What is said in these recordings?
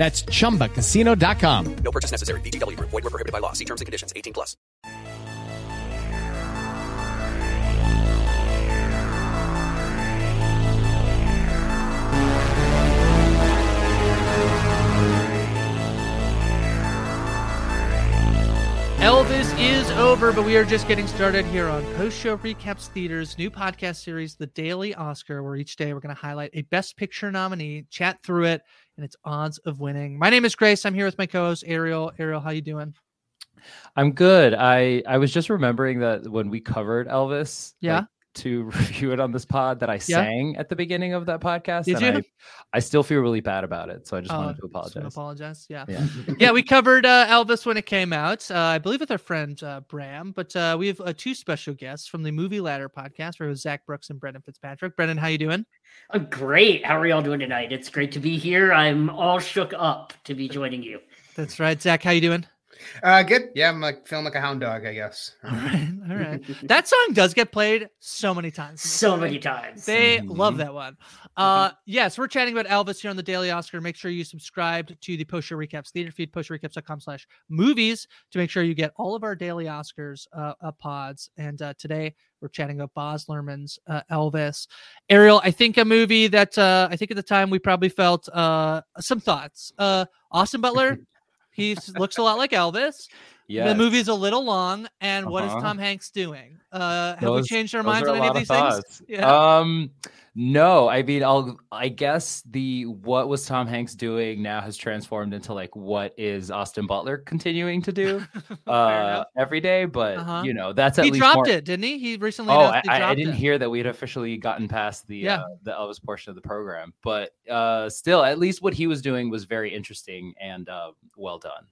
That's chumbacasino.com. No purchase necessary. VGW Group. Void were prohibited by law. See terms and conditions. 18 plus. Elvis is over, but we are just getting started here on Post Show Recaps Theater's new podcast series, The Daily Oscar, where each day we're going to highlight a Best Picture nominee, chat through it, and its odds of winning. My name is Grace. I'm here with my co-host Ariel. Ariel, how you doing? I'm good. I I was just remembering that when we covered Elvis, Yeah. like, to review it on this pod, that I Yeah. sang at the beginning of that podcast. Did and you? I, I still feel really bad about it, so I just Uh, wanted to just wanna apologize. apologize. Yeah. Yeah. yeah, we covered uh, Elvis when it came out. Uh, I believe with our friend uh, Bram, but uh, we have uh, two special guests from the Movie Ladder podcast. Where it was Zach Brooks and Brendan Fitzpatrick. Brendan, how you doing? Uh, great. How are y'all doing tonight? It's great to be here. I'm all shook up to be joining you. That's right, Zach. How you doing? Uh, good. Yeah, I'm like feeling like a hound dog, I guess. All right, all right. that song does get played so many times. So many times. They Mhm. love that one. Uh, yes, we're chatting about Elvis here on the Daily Oscar. Make sure you subscribe to the Post Show Recaps theater feed, postshowrecaps.com slash movies to make sure you get all of our Daily Oscars uh, uh, pods. And uh, today we're chatting about Baz Luhrmann's uh, Elvis. Ariel, I think a movie that uh, I think at the time we probably felt uh, some thoughts. Uh, Austin Butler, he looks a lot like Elvis. Yeah. The movie's a little long. And what is Uh-huh. Tom Hanks doing? Uh, have Those- we changed our minds on any of these things? Yeah. Um, no, I mean, I'll. I guess the what was Tom Hanks doing now has transformed into like what is Austin Butler continuing to do uh every day. But Uh-huh. you know, that's at he least dropped more- it, didn't he? He recently Oh, I, I, I didn't it. hear that we had officially gotten past the Yeah. uh, the Elvis portion of the program, but uh, still, at least what he was doing was very interesting and uh, well done.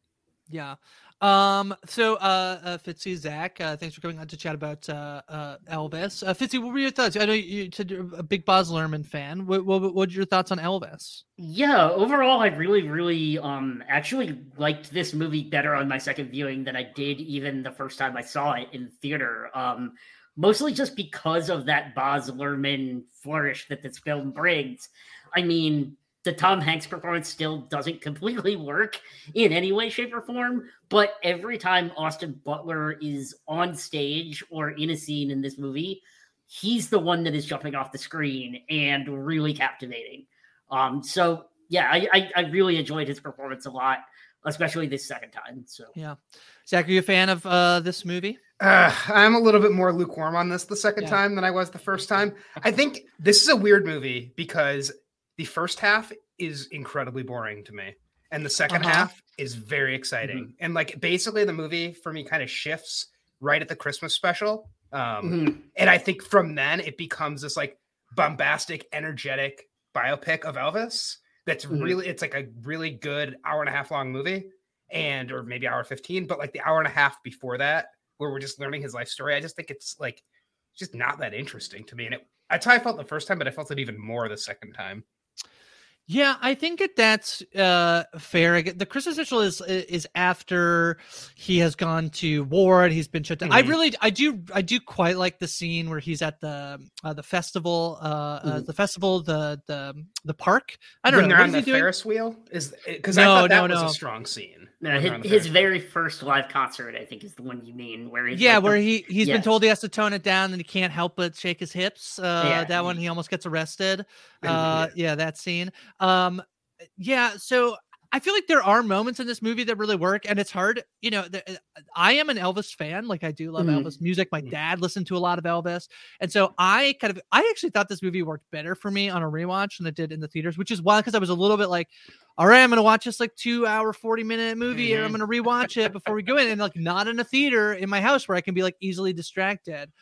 Yeah. Um. So, uh, uh Fitzy, Zach, uh, thanks for coming on to chat about uh, uh Elvis. Uh, Fitzy, what were your thoughts? I know you said you're a big Baz Luhrmann fan. What what what were your thoughts on Elvis? Yeah, overall, I really, really um actually liked this movie better on my second viewing than I did even the first time I saw it in theater. Um, mostly just because of that Baz Luhrmann flourish that this film brings. I mean, the Tom Hanks performance still doesn't completely work in any way, shape, or form, but every time Austin Butler is on stage or in a scene in this movie, he's the one that is jumping off the screen and really captivating. Um, so yeah, I, I I really enjoyed his performance a lot, especially this second time. So Yeah. Zach, are you a fan of uh this movie? Uh, I'm a little bit more lukewarm on this the second Yeah. time than I was the first time. I think this is a weird movie because the first half is incredibly boring to me, and the 2nd Uh-huh. half is very exciting. And like basically, the movie for me kind of shifts right at the Christmas special. Um, mhm. and I think from then it becomes this like bombastic, energetic biopic of Elvis. That's Mhm. really it's like a really good hour and a half long movie, and or maybe hour fifteen. But like the hour and a half before that, where we're just learning his life story, I just think it's like just not that interesting to me. And it, that's how I felt the first time, but I felt it even more the second time. Yeah, I think that that's uh, fair. The Christmas special is is after he has gone to war and he's been shut down. I Mhm. really, I do, I do quite like the scene where he's at the uh, the festival, uh, uh, Mhm. the festival, the the the park. I don't when know. they're What on the he doing? Ferris wheel is because I thought that no, was no. a strong scene. No, his, they're on the his very first live concert, I think, is the one you mean, where he's Yeah, like the- where he he's been told he has to tone it down and he can't help but shake his hips. Uh, Yeah. that one he almost gets arrested. Yeah. Uh, yeah, that scene. Um, yeah, so I feel like there are moments in this movie that really work, and it's hard. You know, the, uh, I am an Elvis fan. Like I do love Mhm. Elvis music. My Mhm. dad listened to a lot of Elvis, and so I kind of I actually thought this movie worked better for me on a rewatch than it did in the theaters, which is why because I was a little bit like, all right, I'm gonna watch this like two hour, 40 minute movie, and I'm gonna rewatch it before we go in, and like not in a theater in my house where I can be like easily distracted.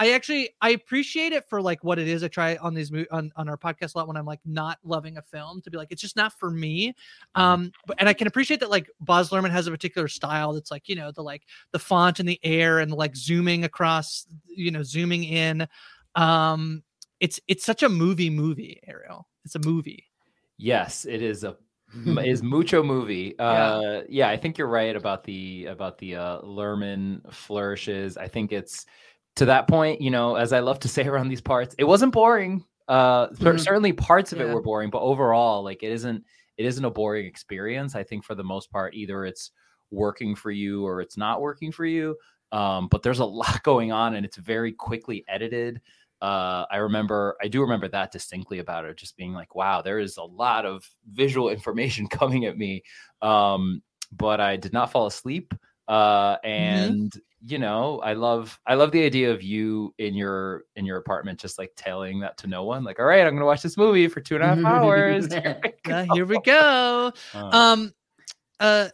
I actually I appreciate it for like what it is. I try on these on on our podcast a lot when I'm like not loving a film to be like it's just not for me. Um, but and I can appreciate that like Baz Luhrmann has a particular style that's like you know the like the font in the air and like zooming across, you know, zooming in. Um, it's it's such a movie movie, Ariel. It's a movie. Yes, it is a is mucho movie. Uh yeah. I think you're right about the about the uh Luhrmann flourishes. I think it's to that point, you know, as I love to say around these parts, it wasn't boring. Uh Mhm. certainly parts of it were boring, but overall, like it isn't it isn't a boring experience. I think for the most part, either it's working for you or it's not working for you. Um, but there's a lot going on and it's very quickly edited uh i remember i do remember that distinctly about it just being like wow there is a lot of visual information coming at me um but i did not fall asleep uh and you know i love i love the idea of you in your in your apartment just like telling that to no one like all right i'm gonna watch this movie for two and a half hours Here we Uh, go." here we go. Uh, Um, uh,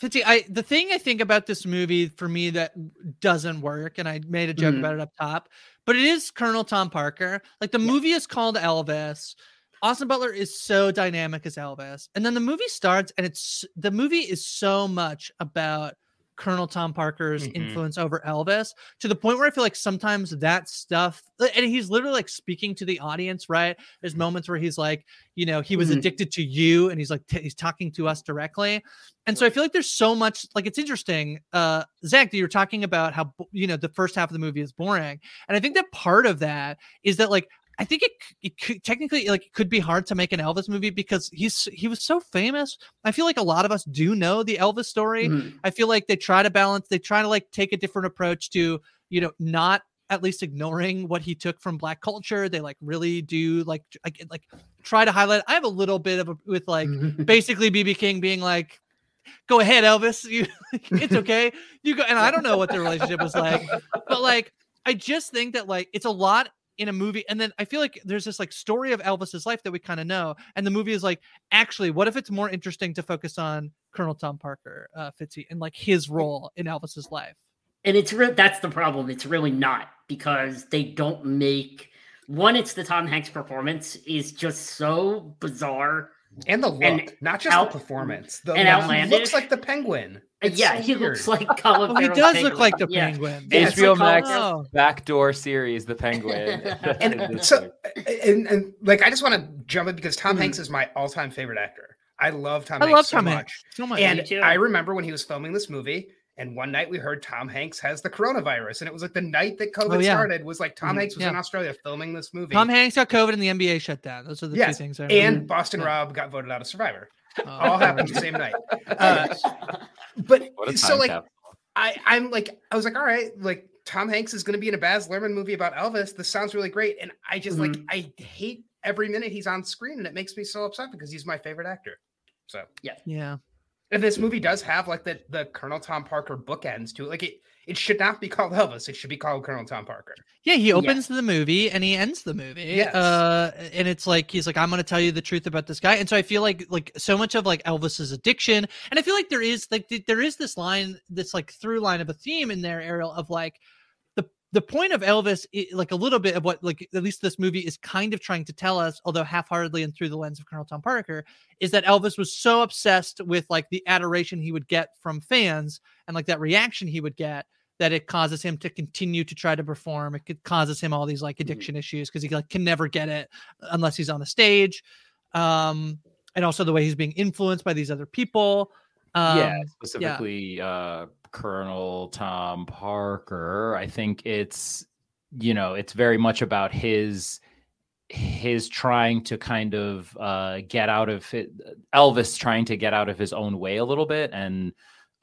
Fitzy, I the thing I think about this movie for me that doesn't work, and I made a joke Mhm. about it up top, but it is Colonel Tom Parker. Like the movie is called Elvis. Austin Butler is so dynamic as Elvis, and then the movie starts, and it's the movie is so much about Colonel Tom Parker's Mhm. influence over Elvis to the point where I feel like sometimes that stuff, and he's literally like speaking to the audience, right? There's moments where he's like, you know, he was Mhm. addicted to you, and he's like, t- he's talking to us directly. And so I feel like there's so much, like, it's interesting. Uh, Zach, that you're talking about how, you know, the first half of the movie is boring. And I think that part of that is that, like, I think it, it could, technically like it could be hard to make an Elvis movie because he's he was so famous. I feel like a lot of us do know the Elvis story. Mhm. I feel like they try to balance, they try to like take a different approach to, you know, not at least ignoring what he took from black culture. They like really do like like, like try to highlight. I have a little bit of a, with like basically BB King being like, "Go ahead, Elvis, you, it's okay, you go." And I don't know what the relationship was like, but like I just think that like it's a lot in a movie and then i feel like there's this like story of elvis's life that we kind of know and the movie is like actually what if it's more interesting to focus on colonel tom parker uh fitzy and like his role in elvis's life and it's that's the problem. It's really not because they don't make one. It's the Tom Hanks performance is just so bizarre. And the look, And not just out- the performance. The, and like, he looks like the penguin. Uh, It's yeah, so he weird. looks like Colin oh he Farrell's does look like the Yeah. penguin Yeah, it's HBO like Max Oh. backdoor series, The Penguin. and so and, and like I just want to jump in because Tom Mhm. Hanks is my all-time favorite actor. I love Tom i Hanks love so tom much. hanks so much And. I remember when he was filming this movie, and one night we heard Tom Hanks has the coronavirus, and it was like the night that COVID Oh, yeah. started was like Tom Mhm. Hanks was Yeah. in Australia filming this movie. tom hanks got covid and the nba shut down those are the Yes, two things I and. Boston Yeah. Rob got voted out of Survivor. Oh, All happened the same night. Uh, but so like capsule. I, I'm like, I was like, all right, like Tom Hanks is going to be in a Baz Luhrmann movie about Elvis. This sounds really great, and I just like, I hate every minute he's on screen, and it makes me so upset because he's my favorite actor. So, yeah, yeah and this movie does have like the the Colonel Tom Parker bookends to it. Like it, it should not be called Elvis. It should be called Colonel Tom Parker. Yeah, he opens the movie and he ends the movie. Yes. Uh and it's like he's like, I'm gonna tell you the truth about this guy. And so I feel like like so much of like Elvis's addiction, and I feel like there is like th- there is this line, this like through line of a theme in there, Ariel, of like the point of Elvis, like a little bit of what like at least this movie is kind of trying to tell us, although half-heartedly and through the lens of Colonel Tom Parker, is that Elvis was so obsessed with like the adoration he would get from fans and like that reaction he would get that it causes him to continue to try to perform. It could causes him all these like addiction issues because he like can never get it unless he's on the stage. um, and also the way he's being influenced by these other people. Um, yeah, specifically uh Colonel Tom Parker. I think it's you know, it's very much about his his trying to kind of uh get out of it Elvis trying to get out of his own way a little bit and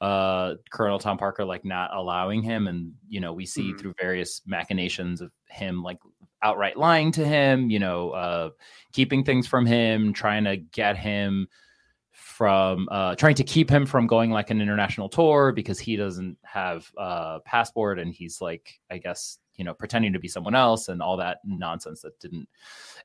uh Colonel Tom Parker like not allowing him and you know we see Mhm. through various machinations of him like outright lying to him you know uh keeping things from him trying to get him from uh trying to keep him from going like an international tour because he doesn't have a passport and he's like I guess you know pretending to be someone else and all that nonsense that didn't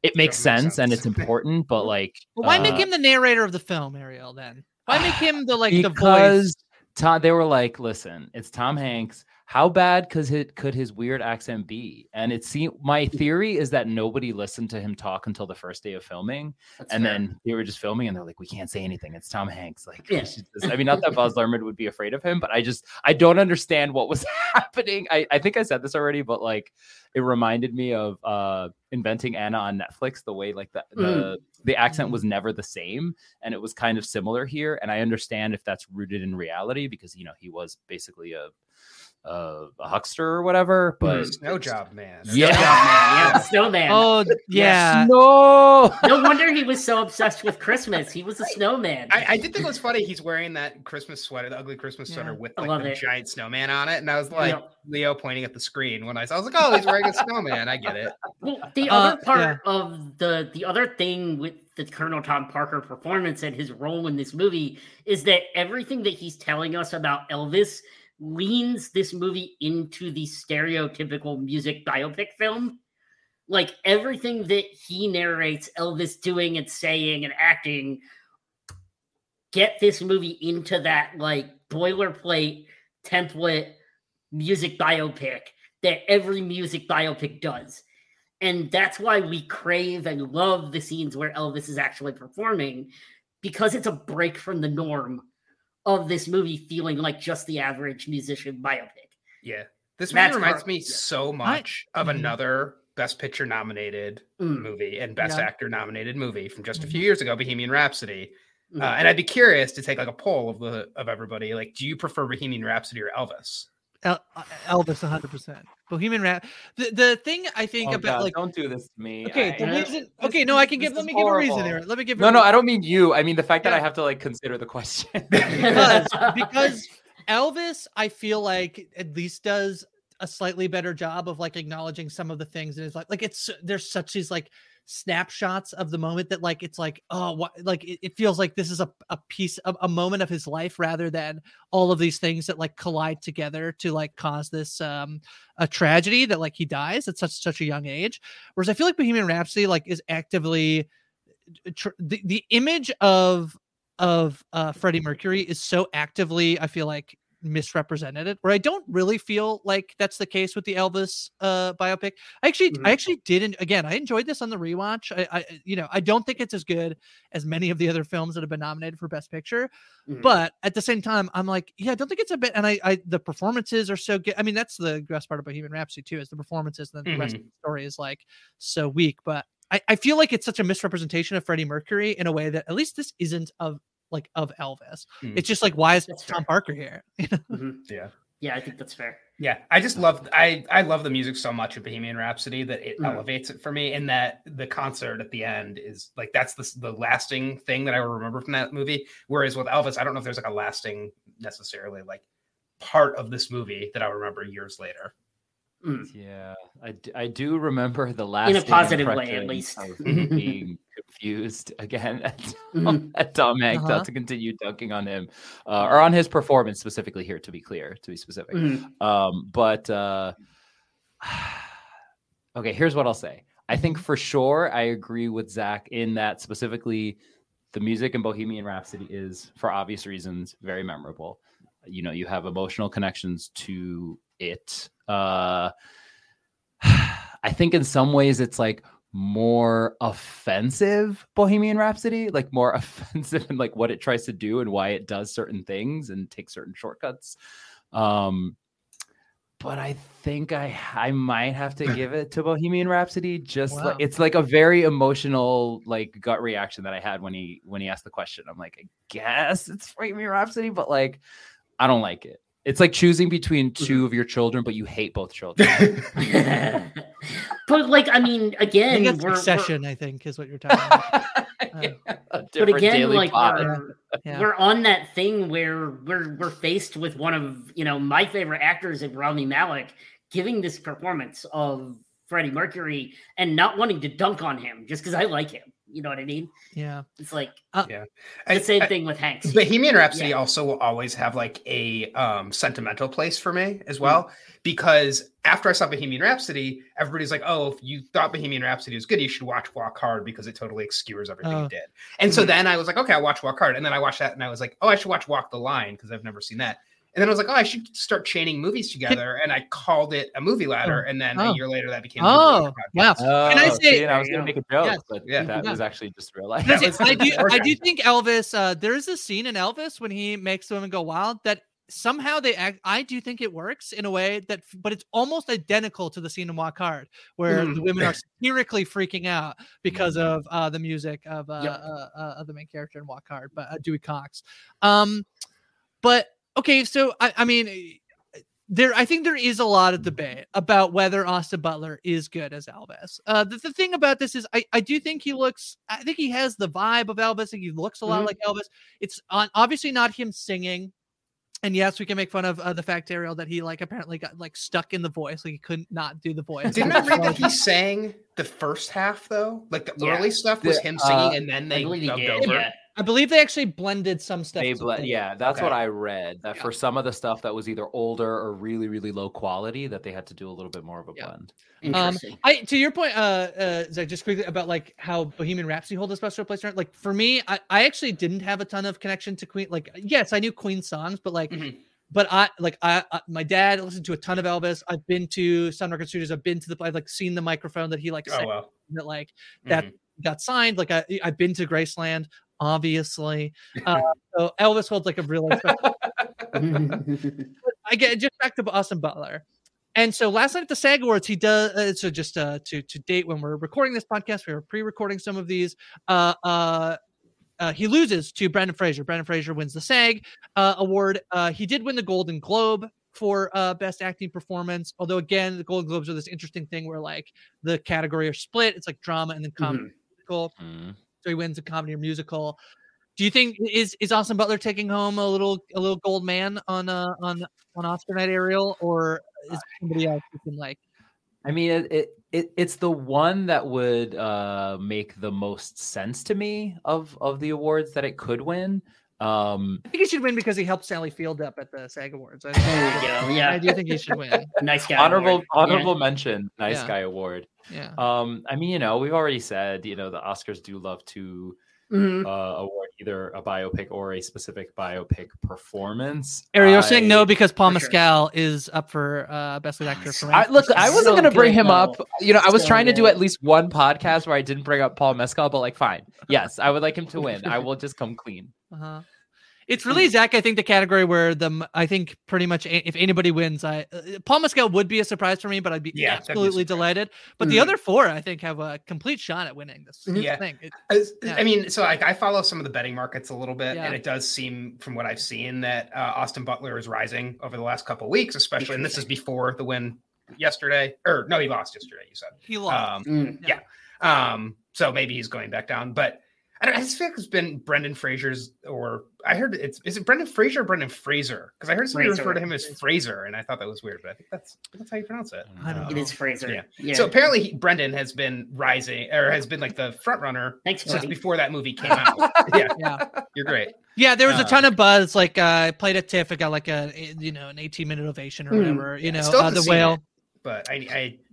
it makes Doesn't make sense, and it's important but like Well, why make uh, him the narrator of the film, Ariel? Then why make him the like the voice? Tom, they were like, listen, it's Tom Hanks. How bad could his, could his weird accent be? And it seemed my mm. theory is that nobody listened to him talk until the first day of filming, That's and fair. then they were just filming, and they're like, we can't say anything. It's Tom Hanks. Like, Yeah. I mean, not that Baz Luhrmann would be afraid of him, but I just I don't understand what was happening. I I think I said this already, but like, it reminded me of uh inventing Anna on Netflix. The way like the the, mm. the accent was mm-hmm. never the same, and it was kind of similar here. And I understand if that's rooted in reality because you know he was basically a a, a huckster or whatever. But Snow job man. Yeah. Snowman, yeah, Snowman. Oh yeah, no, No wonder he was so obsessed with Christmas. He was a snowman. I, I did think it was funny. He's wearing that Christmas sweater, the ugly Christmas sweater Yeah. with like love the it. giant snowman on it, and I was like, Yep. Leo pointing at the screen when I saw. I was like, oh, he's wearing a snowman. I get it. Well, the Uh, other part yeah. of the the other thing with the Colonel Tom Parker performance and his role in this movie is that everything that he's telling us about Elvis leans this movie into the stereotypical music biopic film. Like everything that he narrates Elvis doing and saying and acting get this movie into that like boilerplate template music biopic that every music biopic does. And that's why we crave and love the scenes where Elvis is actually performing because it's a break from the norm of this movie feeling like just the average musician biopic. Yeah, this movie That's reminds part- me so much of Mhm. another Best Picture nominated Mm. movie and Best Yeah. Actor nominated movie from just a Mhm. few years ago, Bohemian Rhapsody. Mm. Uh, and I'd be curious to take like a poll of the of everybody. Like, do you prefer Bohemian Rhapsody or Elvis? El- uh, Elvis, one hundred percent. Bohemian Rap. The the thing I think Oh, about God, like don't do this to me. okay, I- the reason. Okay, no, I can give. Let me give a reason horrible. here. Let me give. No, no, reason. I don't mean you. I mean the fact that I have to like consider the question. because because Elvis, I feel like at least does a slightly better job of like acknowledging some of the things, and it's like like it's there's such these like snapshots of the moment that like it's like oh what like it, it feels like this is a, a piece of a moment of his life rather than all of these things that like collide together to like cause this um a tragedy that like he dies at such such a young age. Whereas i feel like bohemian rhapsody like is actively tr- the, the image of of uh freddie mercury is so actively i feel like misrepresented it where i don't really feel like that's the case with the elvis uh biopic i actually Mhm. i actually didn't again i enjoyed this on the rewatch I, I you know i don't think it's as good as many of the other films that have been nominated for best picture Mhm. but at the same time i'm like yeah i don't think it's a bit and i i the performances are so good i mean that's the best part of bohemian rhapsody too is the performances and then the rest of the story is like so weak but I, I feel like it's such a misrepresentation of freddie mercury in a way that at least this isn't of like of elvis Mm. it's just like why is That's tom fair. parker here Mhm. Yeah. Yeah, I think that's fair. Yeah, I just love I I love the music so much of Bohemian Rhapsody that it Mm. elevates it for me, and that the concert at the end is like that's the the lasting thing that I will remember from that movie. Whereas with Elvis, I don't know if there's like a lasting necessarily like part of this movie that I remember years later. Mm. Yeah, I, d- I do remember the last In a positive way, at least. being confused again at, Mhm. at Tom Hanks, Uh-huh. not to continue dunking on him uh, or on his performance specifically here. To be clear, to be specific, Mhm. um, but uh, okay, here's what I'll say. I think for sure I agree with Zach in that specifically the music in Bohemian Rhapsody is, for obvious reasons, very memorable. You know, you have emotional connections to it. Uh, I think in some ways it's like more offensive Bohemian Rhapsody, like more offensive in like what it tries to do and why it does certain things and takes certain shortcuts. Um, but I think I I might have to give it to Bohemian Rhapsody. Just Wow. like it's like a very emotional like gut reaction that I had when he when he asked the question. I'm like, I guess it's Bohemian Rhapsody, but like I don't like it. It's like choosing between Mm-hmm. two of your children, but you hate both children. but like, I mean, again, think it's we're, we're- Succession, I think, is what you're talking about. Yeah, a but again, like we're, Yeah. we're on that thing where we're we're faced with one of you know my favorite actors in Rami Malek giving this performance of Freddie Mercury and not wanting to dunk on him just because I like him. You know what I mean? Yeah. It's like yeah. the I- same I- thing with Hanks. Bohemian Rhapsody Yeah. also will always have like a um, sentimental place for me Mm. as well because after I saw Bohemian Rhapsody, everybody's like, "Oh, if you thought Bohemian Rhapsody was good, you should watch Walk Hard because it totally obscures everything you did." And so Mhm. then I was like, "Okay, I'll watch Walk Hard," and then I watched that and I was like, "Oh, I should watch Walk the Line because I've never seen that." And then I was like, "Oh, I should start chaining movies together," and I called it a movie ladder, and then Oh. a year later that became. a movie Oh, ladder podcast. Can I Oh, say- see, and I was gonna make a joke, Yes. but Yeah. that Yeah. was actually just real life. I, was I do. I do think Elvis. Uh, there is a scene in Elvis when he makes the women go wild that somehow they act. I do think it works in a way that, but it's almost identical to the scene in Walk Hard, where the Mhm. women are satirically freaking out because of uh, the music of uh, Yep. uh, uh, of the main character in Walk Hard, but uh, Dewey Cox. Um, but okay, so I, I mean. There, I think there is a lot of debate about whether Austin Butler is good as Elvis. Uh, the, the thing about this is, I, I do think he looks, I think he has the vibe of Elvis. I think he looks a lot Mhm. like Elvis. It's on, obviously not him singing. And yes, we can make fun of uh, the fact, Ariel, that he like apparently got like stuck in the voice, like he couldn't not do the voice. Didn't I read that he sang the first half though? Like the Yeah. early stuff was The- him singing, uh, and then they believe dubbed did. over. Yeah. I believe they actually blended some stuff. They ble- yeah, that's Okay. what I read. That Yeah. for some of the stuff that was either older or really, really low quality, that they had to do a little bit more of a Yeah. blend. Interesting. I to your point, uh, uh, Zach, just quickly about like how Bohemian Rhapsody holds a special place. around- Like for me, I, I actually didn't have a ton of connection to Queen. Like yes, I knew Queen songs, but like, Mhm. but I like I, I my dad listened to a ton of Elvis. I've been to Sun Record Studios. I've been to the I've like seen the microphone that he like Oh sang well. that like that Mhm. got signed. Like I I've been to Graceland, obviously. Uh, so Elvis holds like a really special I get just back to Austin Butler. And so last night at the SAG Awards, he does. Uh, so just uh, to to date when we're recording this podcast, we were pre-recording some of these. Uh, uh, uh, he loses to Brendan Fraser. Brendan Fraser wins the SAG uh, award. Uh, he did win the Golden Globe for uh, best acting performance. Although again, the Golden Globes are this interesting thing where like the category are split. It's like drama and then comedy Mhm. musical. So he wins a comedy or musical. Do you think is is Austin Butler taking home a little a little gold man on uh on on Oscar night Ariel or is somebody else who can like I mean, it, it, it it's the one that would uh, make the most sense to me of of the awards that it could win. Um, I think he should win because he helped Sally Field up at the SAG Awards. I, There you go. I do think he should win. nice guy. honorable award. Yeah. honorable mention, nice Yeah. guy award. Yeah. Um, I mean, you know, we've already said, you know, the Oscars do love to Mhm. uh, award either a biopic or a specific biopic performance. Ariel, you're saying no because Paul For sure. Mescal is up for uh best lead actor for I, look, I wasn't So gonna bring good, him up. You know, I was So trying to do at least one podcast where I didn't bring up Paul Mescal, but like, fine, yes, I would like him to win. I will just come clean. Uh-huh. It's really Zach. I think the category where the I think pretty much a- if anybody wins, I uh, Paul Mescal would be a surprise for me, but I'd be Yeah, that'd be absolutely delighted. But the Mhm. other four, I think, have a complete shot at winning this Yeah. thing. It- As- Yeah. I mean, so like I follow some of the betting markets a little bit, Yeah. and it does seem, from what I've seen, that uh, Austin Butler is rising over the last couple of weeks, especially. And this is before the win yesterday, or no, he lost yesterday. You said, he lost. um, Mm. yeah. Um, so maybe he's going back down, but I don't. I just feel like it's been Brendan Fraser's, or I heard it's is it Brendan Fraser or Brendan Fraser? Because I heard somebody Fraser. refer to him as Fraser, and I thought that was weird, but I think that's that's how you pronounce it. I don't Um, It is Fraser. Yeah. Yeah. So apparently, he, Brendan has been rising, or has been like the front runner Thanks, since buddy. before that movie came out. yeah, yeah, you're great. yeah. There was a Uh, ton of buzz. Like uh, I played at TIFF. It got like a you know an 18 minute ovation or Hmm. whatever. You know, uh, the seen whale. It, but I,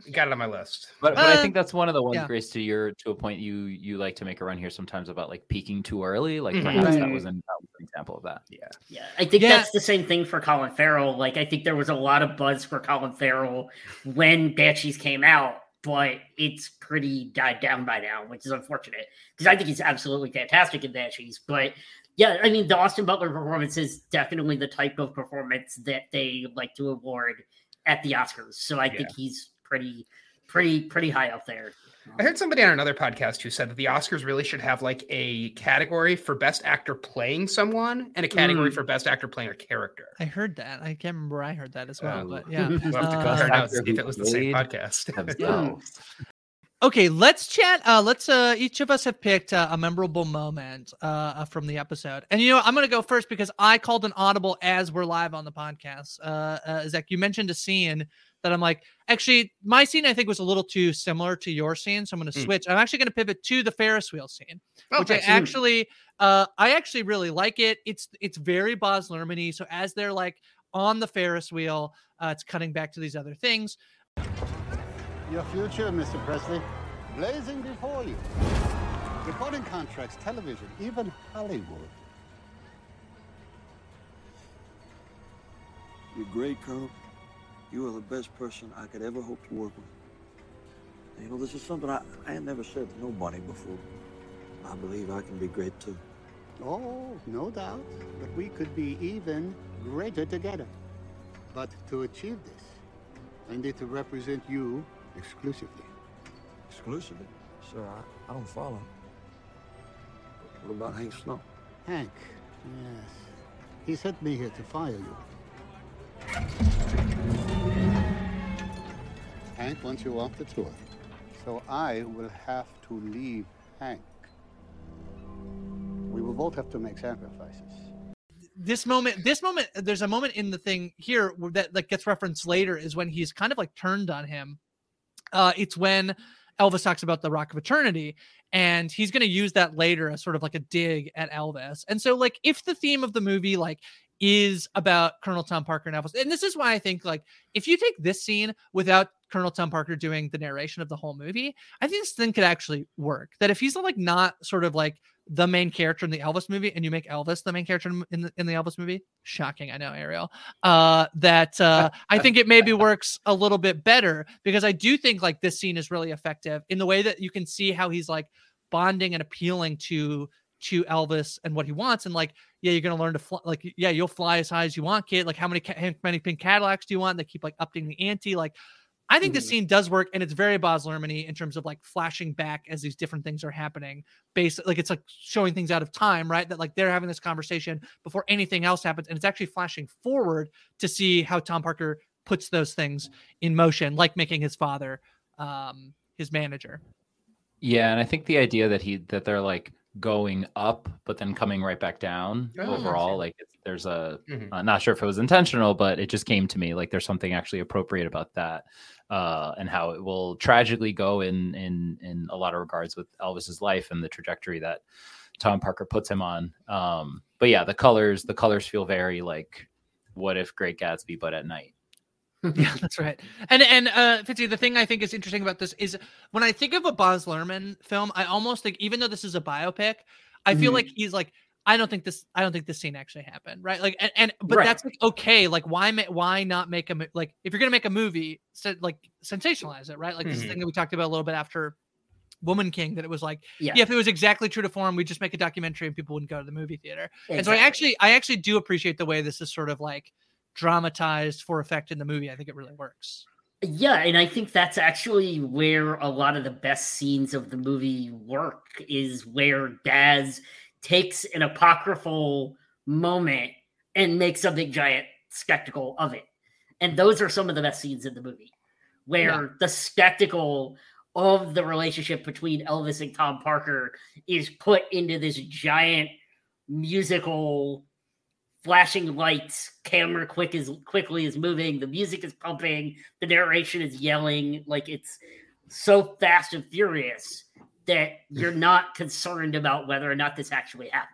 I got it on my list. But, but I Uh, think that's one of the ones, yeah. Grace, to your to a point you you like to make around here sometimes about like peaking too early. Like Mhm. perhaps that was an, that was an example of that. Yeah, Yeah, I think Yeah. that's the same thing for Colin Farrell. Like, I think there was a lot of buzz for Colin Farrell when Banshees came out, but it's pretty died down by now, which is unfortunate because I think he's absolutely fantastic in Banshees. But yeah, I mean, the Austin Butler performance is definitely the type of performance that they like to award at the Oscars. So I think he's pretty, pretty, pretty high up there. I heard somebody on another podcast who said that the Oscars really should have like a category for best actor playing someone and a category Mm. for best actor playing a character. I heard that. I can't remember. I heard that as well, Um, but yeah. We'll have to Uh, compare notes if it was the same podcast. themselves. Okay, let's chat. Uh, let's. Uh, each of us have picked uh, a memorable moment uh, uh, from the episode, and you know, I'm going to go first because I called an audible as we're live on the podcast. Uh, uh, Zach, you mentioned a scene that I'm like, actually, my scene I think was a little too similar to your scene, so I'm going to Mm. switch. I'm actually going to pivot to the Ferris wheel scene, which I actually, uh, I actually really like it. It's it's very Baz Luhrmann So as they're like on the Ferris wheel, uh, it's cutting back to these other things. Your future, Mr. Presley, blazing before you. Recording contracts, television, even Hollywood. You're great, Colonel. You are the best person I could ever hope to work with. You know, this is something I, I never said to nobody before. I believe I can be great too. Oh, no doubt. But we could be even greater together. But to achieve this, I need to represent you exclusively. Exclusively? Sir, I, I don't follow. What about Hank Snow? Hank, yes. He sent me here to fire you. Hank wants you off the tour. So I will have to leave Hank. We will both have to make sacrifices. this moment this moment there's a moment in the thing here that like gets referenced later is when he's kind of like turned on him uh it's when elvis talks about the rock of eternity and he's going to use that later as sort of like a dig at elvis. And so like if the theme of the movie like is about colonel tom parker and elvis and this is why i think like if you take this scene without colonel tom parker doing the narration of the whole movie i think this thing could actually work. That if he's like not sort of like the main character in the Elvis movie and you make Elvis the main character in- the, in the Elvis movie, shocking, I know, Ariel. Uh, that uh, I think it maybe works a little bit better because I do think like this scene is really effective in the way that you can see how he's like bonding and appealing to to Elvis and what he wants and like yeah you're gonna learn to fly like yeah you'll fly as high as you want kid. Like how many ca- how many pink Cadillacs do you want? They keep like upping the ante like I think this scene does work, and it's very Luhrmann in terms of like flashing back as these different things are happening. Based, like it's like showing things out of time, right? That like they're having this conversation before anything else happens, and it's actually flashing forward to see how Tom Parker puts those things in motion, like making his father um, his manager. Yeah, and I think the idea that he that they're like going up but then coming right back down Oh, overall like it's, there's a Mhm. uh, not sure if it was intentional but it just came to me like there's something actually appropriate about that uh and how it will tragically go in in in a lot of regards with Elvis's life and the trajectory that Tom Parker puts him on um but yeah the colors the colors feel very like what if Great Gatsby but at night yeah, that's right. And and uh Fitzy, the thing I think is interesting about this is when I think of a Baz Luhrmann film, I almost think even though this is a biopic, I feel Mhm. like he's like I don't think this I don't think this scene actually happened, right? Like and, and but Right. that's like okay, like why ma- why not make a like if you're going to make a movie, so, like sensationalize it, right? Like this Mhm. thing that we talked about a little bit after Woman King that it was like Yeah. yeah, if it was exactly true to form, we'd just make a documentary and people wouldn't go to the movie theater. And so I actually I actually do appreciate the way this is sort of like dramatized for effect in the movie. I think it really works. Yeah, and I think that's actually where a lot of the best scenes of the movie work is where Baz takes an apocryphal moment and makes a big giant spectacle of it. And those are some of the best scenes in the movie, where Yeah. the spectacle of the relationship between Elvis and Tom Parker is put into this giant musical flashing lights, camera quick as quickly is moving, the music is pumping, the narration is yelling, like it's so fast and furious that you're not concerned about whether or not this actually happened.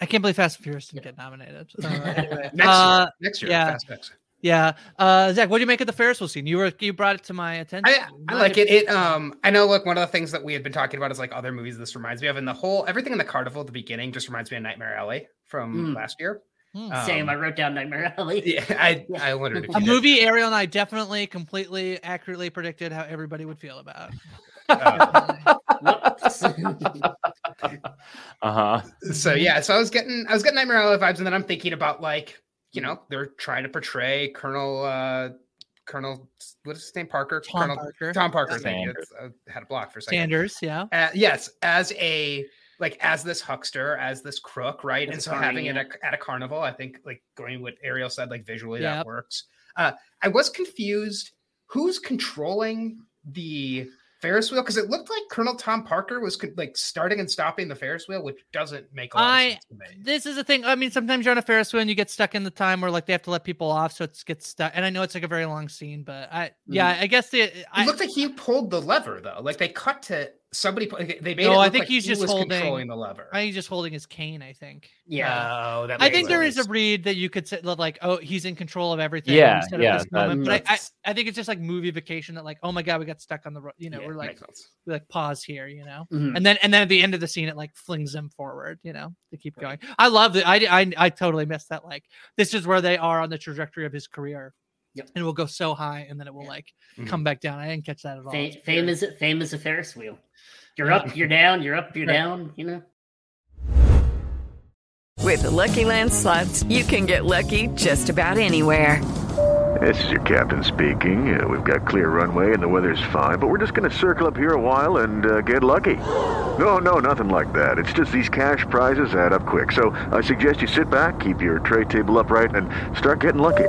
I can't believe Fast and Furious didn't get nominated. Uh, anyway. Next Uh, year. Next year. yeah. Fast X. yeah. Uh, Zach, what do you make of the Ferris wheel scene? You were you brought it to my attention. I, I like it. It um I know like one of the things that we had been talking about is like other movies this reminds me of and the whole everything in the carnival at the beginning just reminds me of Nightmare Alley from Mm. last year. Same, Um, I wrote down Nightmare Alley. Yeah, I I wondered if A you did. movie Ariel and I definitely completely accurately predicted how everybody would feel about. Uh, Whoops. uh-huh so yeah, so I was getting I was getting Nightmare Alley vibes, and then I'm thinking about like you know they're trying to portray Colonel uh Colonel, what is his name? Parker. Tom Colonel Parker. Tom Parker. Thank you. Sanders. It's- I had a block for a second. Sanders, yeah. Uh, yes, as a like as this huckster, as this crook, right? As and so carny, having it yeah. at, at a carnival, I think like going with Ariel said, like visually Yep. that works. Uh, I was confused. Who's controlling the Ferris wheel? Because it looked like Colonel Tom Parker was like starting and stopping the Ferris wheel, which doesn't make a lot I- of sense to me. This is the thing. I mean, sometimes you're on a Ferris wheel and you get stuck in the time where like they have to let people off, so it gets stuck. And I know it's like a very long scene, but I yeah, mm. I guess the It I, looked like he pulled the lever though. Like they cut to somebody. pu- They made No, it I think like he's he just was holding- controlling the lever. I think he's just holding his cane. I think. Yeah. Oh, that I makes think there is a sense. read that you could say like, oh, he's in control of everything. Yeah, instead of yeah, this moment. But I, I, I think it's just like movie vacation that, like, oh my god, we got stuck on the road. You know, Yeah, we're like, we like pause here. You know, Mhm. and then and then at the end of the scene, it like flings them forward. You know, to keep going. I love it. I I I totally missed that. Like, this is where they are on the trajectory of his career. Yep. And it will go so high, and then it will Yeah. like Mhm. come back down. I didn't catch that at all. Fa- It's fame weird. is fame is a Ferris wheel. You're up, you're down, you're up, you're Right. down. You know. With the Lucky Land slots, you can get lucky just about anywhere. This is your captain speaking. Uh, we've got clear runway and the weather's fine, but we're just going to circle up here a while and uh, get lucky. No, no, nothing like that. It's just these cash prizes add up quick. So I suggest you sit back, keep your tray table upright, and start getting lucky.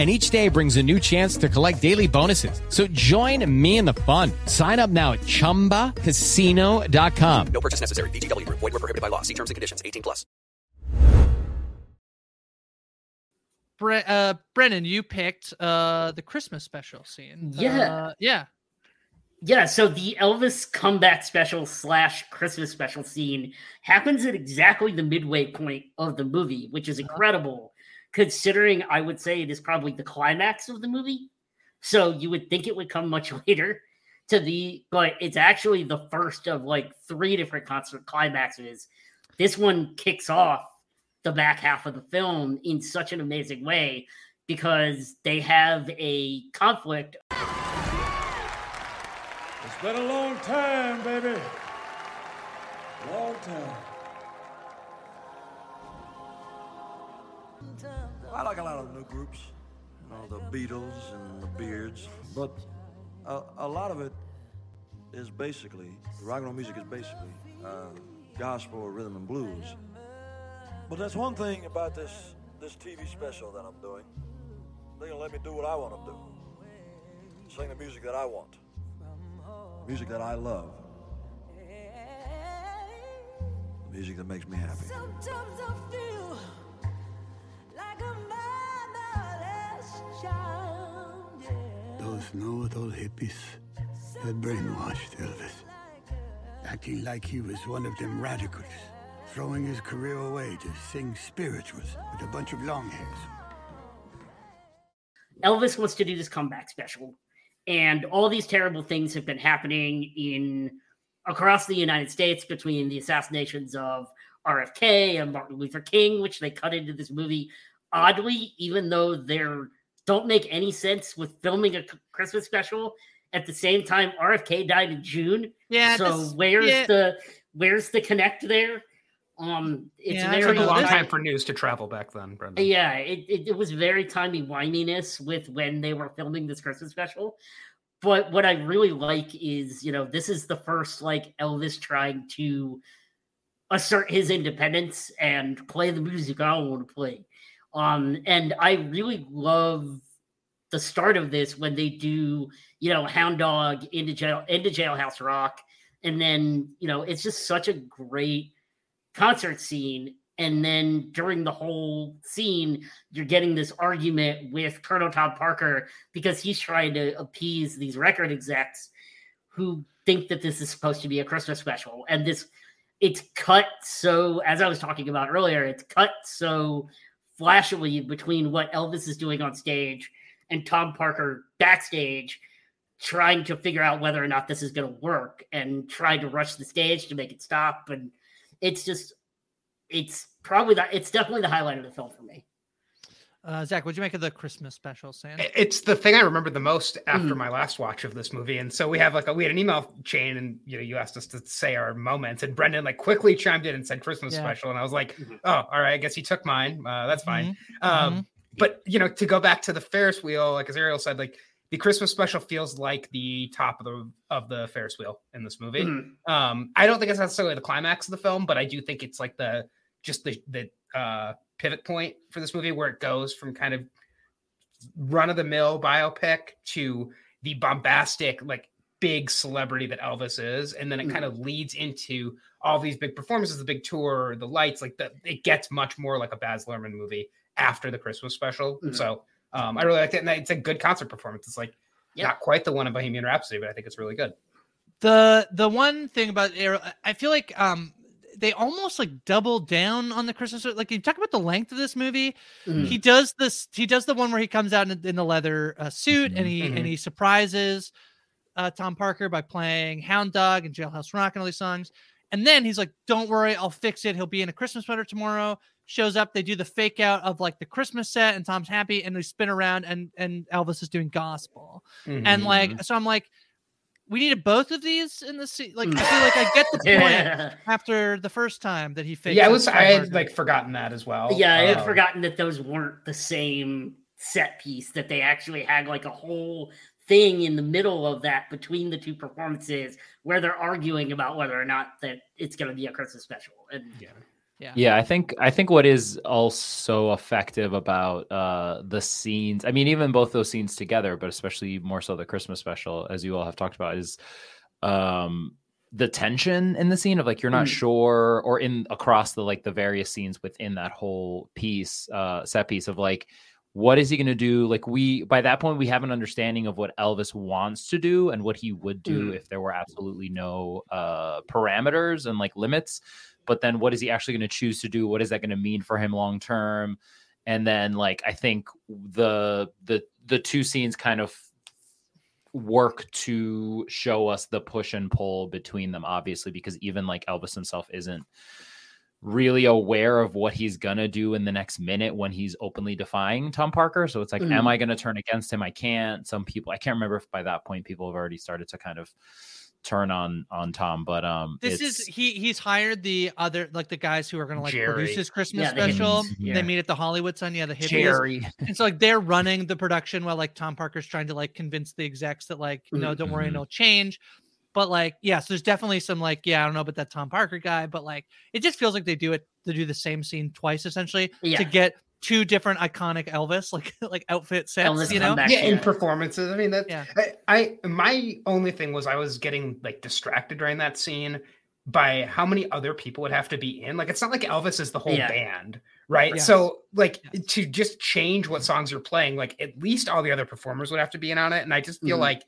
And each day brings a new chance to collect daily bonuses. So join me in the fun. Sign up now at ChumbaCasino.com. No purchase necessary. VGW Group. Void where prohibited by law. See terms and conditions. 18 plus. Bre- uh, Brendan, you picked uh the Christmas special scene. Yeah. Uh, yeah. Yeah, so the Elvis comeback special slash Christmas special scene happens at exactly the midway point of the movie, which is incredible considering I would say it is probably the climax of the movie. So you would think it would come much later to the, but it's actually the first of like three different concert climaxes. This one kicks off the back half of the film in such an amazing way because they have a conflict It's been a long time, baby. Long time. I like a lot of new groups, you know, the Beatles and the Beards, but a, a lot of it is basically rock and roll music is basically uh, gospel or rhythm and blues. But that's one thing about this this TV special that I'm doing. They're gonna let me do what I want to do. Sing the music that I want, music that I love, music that makes me happy. Those know-it-all hippies had brainwashed Elvis, acting like he was one of them radicals, throwing his career away to sing spirituals with a bunch of longhairs. Elvis wants to do this comeback special, and all these terrible things have been happening in across the United States between the assassinations of RFK and Martin Luther King, which they cut into this movie. Oddly, even though they're don't make any sense with filming a Christmas special at the same time RFK died in June. Yeah, So this- where's yeah. the where's the connect there? Um, it's Yeah, I It took a long time for news to travel back then, Brendan. yeah, it, it, it was very timey whininess with when they were filming this Christmas special. But what I really like is, you know, this is the first like Elvis trying to assert his independence and play the music I want to play. Um, and I really love the start of this when they do, you know, Hound Dog into jail into Jailhouse Rock, and then you know, it's just such a great concert scene. And then during the whole scene, you're getting this argument with Colonel Tom Parker because he's trying to appease these record execs who think that this is supposed to be a Christmas special. And this, it's cut so, as I was talking about earlier, it's cut so flashily between what Elvis is doing on stage and Tom Parker backstage trying to figure out whether or not this is going to work and trying to rush the stage to make it stop. And it's just, it's probably that, it's definitely the highlight of the film for me. Uh, Zach, what'd you make of the Christmas special, Sam? It's the thing I remember the most after Mm. my last watch of this movie. And so we have like a, we had an email chain and you know, you asked us to say our moments and Brendan like quickly chimed in and said Christmas Yeah. special. And I was like, Mm-hmm. oh, all right. I guess he took mine. Uh, that's fine. Mhm. Um, but you know, to go back to the Ferris wheel, like as Ariel said, like the Christmas special feels like the top of the of the Ferris wheel in this movie. Mhm. Um, I don't think it's necessarily the climax of the film, but I do think it's like the just the the uh pivot point for this movie where it goes from kind of run of the mill biopic to the bombastic, like big celebrity that Elvis is, and then it Mhm. kind of leads into all these big performances, the big tour, the lights, like the it gets much more like a Baz Luhrmann movie after the Christmas special. Mhm. So um, I really liked it, and it's a good concert performance. It's like Yeah. not quite the one in Bohemian Rhapsody, but I think it's really good. The the one thing about I feel like um they almost like double down on the Christmas. Like you talk about the length of this movie, Mhm. he does this. He does the one where he comes out in, in the leather uh, suit and he Mhm. and he surprises uh, Tom Parker by playing Hound Dog and Jailhouse Rock and all these songs. And then he's like, "Don't worry, I'll fix it. He'll be in a Christmas sweater tomorrow." Shows up. They do the fake out of like the Christmas set, and Tom's happy, and they spin around, and and Elvis is doing gospel. And like, so I'm like, we needed both of these in the scene. Like, I feel like I get the point Yeah. after the first time that he faked. yeah, I was Tom I had like forgotten that as well. Yeah, I had Um, forgotten that those weren't the same set piece, that they actually had like a whole thing in the middle of that between the two performances where they're arguing about whether or not that it's going to be a Christmas special. And yeah. Yeah. Yeah, I think I think what is also effective about uh the scenes, I mean, even both those scenes together, but especially more so the Christmas special, as you all have talked about, is um the tension in the scene of like you're not Mm. sure or in across the like the various scenes within that whole piece uh set piece of like what is he going to do like we by that point we have an understanding of what elvis wants to do and what he would do Mm. if there were absolutely no uh parameters and like limits but then what is he actually going to choose to do what is that going to mean for him long term and then like i think the the the two scenes kind of work to show us the push and pull between them obviously because even like elvis himself isn't really aware of what he's gonna do in the next minute when he's openly defying Tom Parker. So it's like, Mhm. am I gonna turn against him? I can't. Some people, I can't remember if by that point people have already started to kind of turn on on Tom, but um, This it's- is he he's hired the other like the guys who are gonna like produce his Christmas Yeah, the special. Yeah. They meet at the Hollywood Sun. Yeah, the hippies. Jerry. And so like they're running the production while like Tom Parker's trying to like convince the execs that like no, don't worry, Mhm. no change. But like, yes, there's definitely some like, yeah, I don't know about that Tom Parker guy, but like it just feels like they do it to do the same scene twice essentially Yeah. to get two different iconic Elvis like like outfit sets, Elvis you know? yeah, in Yeah. performances. I mean, that Yeah. I, I my only thing was I was getting like distracted during that scene by how many other people would have to be in. Like, it's not like Elvis is the whole Yeah. band, right? Yes. So, like, to just change what songs you're playing, like, at least all the other performers would have to be in on it. And I just feel Mhm. like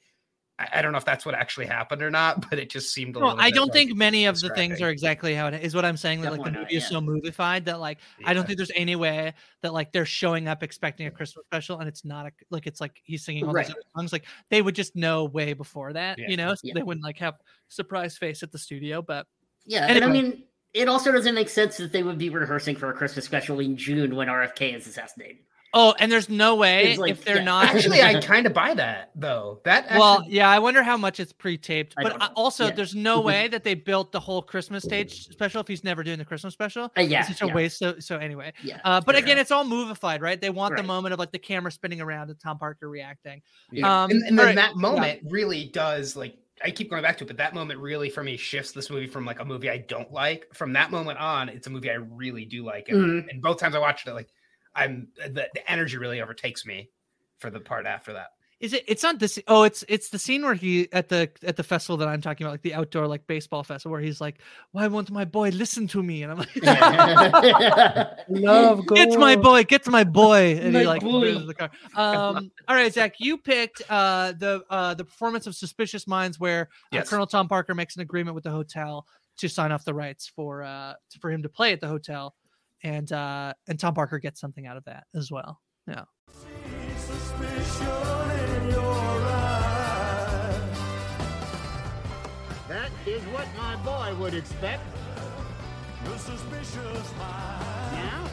I, I don't know if that's what actually happened or not, but it just seemed a No, little. I bit, don't like, think many of the things are exactly how it is. What I'm saying, that, like the Definitely not, movie is yeah. so movified that like I don't think there's any way that like they're showing up expecting a Christmas special and it's not a like it's like he's singing all these other songs. Like they would just know way before that, Yeah. you know, so Yeah. they wouldn't like have surprise face at the studio. But yeah, and I mean, It also doesn't make sense that they would be rehearsing for a Christmas special in June when RFK is assassinated. Oh, and there's no way like- if they're yeah. not Actually, I kind of buy that though. That actually, well, yeah, I wonder how much it's pre-taped. But don't I- also, Yeah. there's no way that they built the whole Christmas stage special if he's never doing the Christmas special. Uh, yeah, it's such a yeah. waste. So, so anyway, Yeah, uh, but again, it's all movified, right? They want the moment of like the camera spinning around and Tom Parker reacting. Yeah. Um, and, and then right, that moment really does like I keep going back to it, but that moment really for me shifts this movie from like a movie I don't like. From that moment on, it's a movie I really do like. And, Mhm. and both times I watched it, like I'm the, the energy really overtakes me for the part after that. Is it? It's not this. Oh, it's it's the scene where he at the at the festival that I'm talking about, like the outdoor like baseball festival, where he's like, "Why won't my boy listen to me?" And I'm like, Love, "Get my boy, get my boy," and My he like boy. moves the car. Um, all right, Zach, you picked uh the uh the performance of Suspicious Minds, where uh, Yes. Colonel Tom Parker makes an agreement with the hotel to sign off the rights for uh for him to play at the hotel, and uh and Tom Parker gets something out of that as well. Yeah. That is what my boy would expect. Now?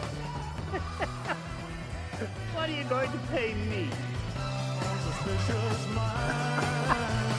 what are you going to pay me?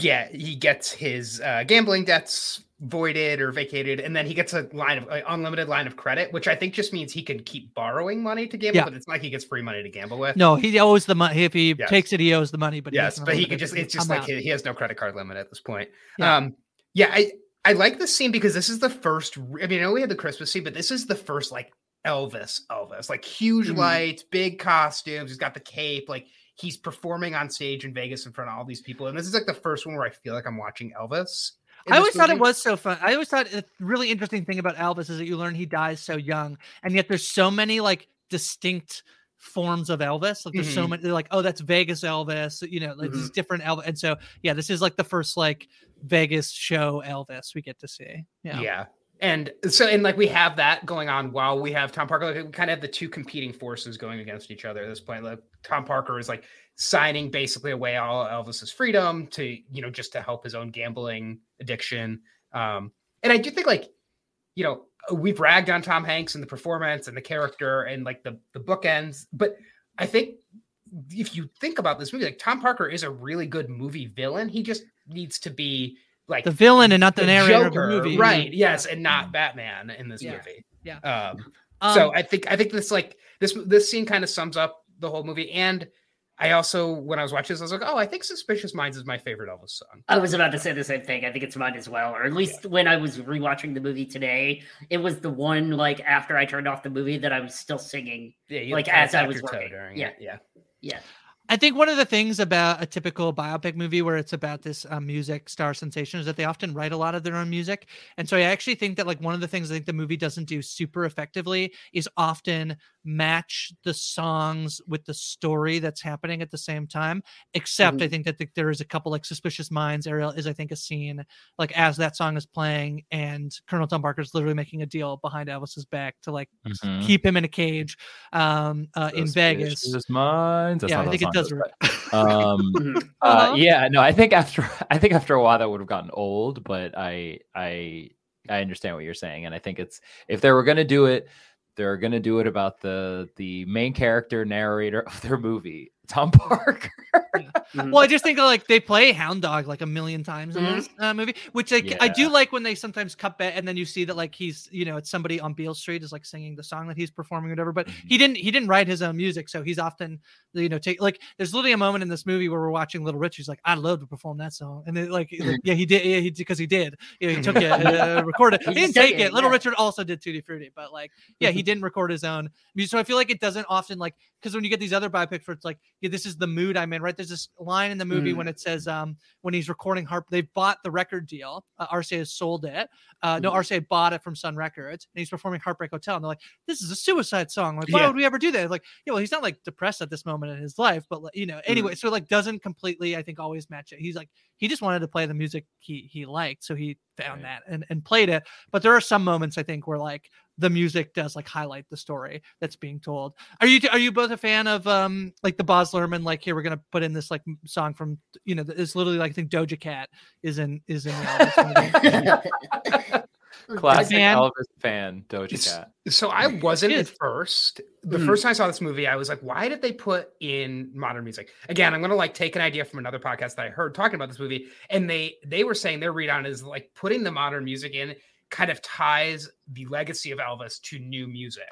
Yeah, he gets his uh, gambling debts voided or vacated, and then he gets a line of unlimited line of credit, which I think just means he can keep borrowing money to gamble, Yeah. but it's like he gets free money to gamble with. No, he owes the money. If he Yes. takes it, he owes the money. But yes, doesn't but he it could just, it's just like he, he has no credit card limit at this point. Yeah. Um yeah, I I like this scene because this is the first I mean, I know we had the Christmas scene, but this is the first like Elvis Elvis. Like huge Mhm. lights, big costumes, he's got the cape, like he's performing on stage in Vegas in front of all these people. And this is like the first one where I feel like I'm watching Elvis. I always thought it was so fun. I always thought the really interesting thing about Elvis is that you learn he dies so young, and yet there's so many like distinct forms of Elvis. Like there's so Mhm. many. They're like, oh, that's Vegas Elvis. You know, like Mm-hmm. different Elvis. And so yeah, this is like the first like Vegas show Elvis we get to see. Yeah. Yeah. And so, and like we have that going on while we have Tom Parker. Like we kind of have the two competing forces going against each other at this point. Like Tom Parker is like signing basically away all Elvis's freedom to, you know, just to help his own gambling addiction. Um, and I do think like, you know, we've ragged on Tom Hanks and the performance and the character and like the the bookends, but I think if you think about this movie, like Tom Parker is a really good movie villain. He just needs to be like The villain and not the narrator of the Joker, movie. right? Yes, and not Batman in this Yeah. movie. Yeah. Um, Um, so I think I think this like this this scene kind of sums up the whole movie. And I also when I was watching this, I was like, oh, I think Suspicious Minds is my favorite Elvis song. I was about to say the same thing. I think it's mine as well. Or at least when I was rewatching the movie today, it was the one like after I turned off the movie that I was still singing. Yeah, you like as I was working. during Yeah, it, yeah. yeah. I think one of the things about a typical biopic movie where it's about this uh, music star sensation is that they often write a lot of their own music. And so I actually think that like one of the things I think the movie doesn't do super effectively is often match the songs with the story that's happening at the same time. Except I Mhm. think that the, there is a couple like Suspicious Minds. Ariel is I think a scene like as that song is playing and Colonel Tom Parker's literally making a deal behind Elvis's back to like s- Mhm. keep him in a cage um, uh, in Vegas. Suspicious Minds. That's yeah, I think it does. goes, um, Mm-hmm. uh, Uh-huh. yeah, no, I think after I think after a while that would have gotten old, but I I I understand what you're saying, and I think it's if they were going to do it, they're going to do it about the the main character narrator of their movie, Tom Parker. Well, I just think like they play Hound Dog like a million times in Mhm. this uh, movie, which like I do like when they sometimes cut back and then you see that like he's you know it's somebody on Beale Street is like singing the song that he's performing or whatever. But he didn't he didn't write his own music, so he's often you know take like there's literally a moment in this movie where we're watching Little Rich. He's like, I'd love to perform that song, and then like, yeah he did yeah he because he did yeah he took it uh, recorded He he didn't take it. it, Little yeah. Richard also did Tutti Frutti, but like yeah he didn't record his own music. So I feel like it doesn't often like because when you get these other biopics where it's like yeah this is the mood I'm in right? There's this line in the movie Mm. when it says um when he's recording harp they've bought the record deal. Uh, RCA has sold it. Uh no Mhm. RCA bought it from Sun Records and he's performing Heartbreak Hotel and they're like this is a suicide song. Like why Yeah. would we ever do that? Like yeah well he's not like depressed at this moment in his life but like, you know anyway so like doesn't completely I think always match it. He's like he just wanted to play the music he he liked so he found that and, and played it. But there are some moments I think where like the music does like highlight the story that's being told. Are you are you both a fan of um like the Baz Luhrmann like here we're gonna put in this like song from you know it's literally like I think Doja Cat is in is in the Elvis movie. Classic fan? Elvis fan, Doja Cat. So I wasn't It at first. The Mm. first time I saw this movie, I was like, why did they put in modern music? Again, I'm gonna like take an idea from another podcast that I heard talking about this movie, and they they were saying their read on is like putting the modern music in kind of ties the legacy of Elvis to new music.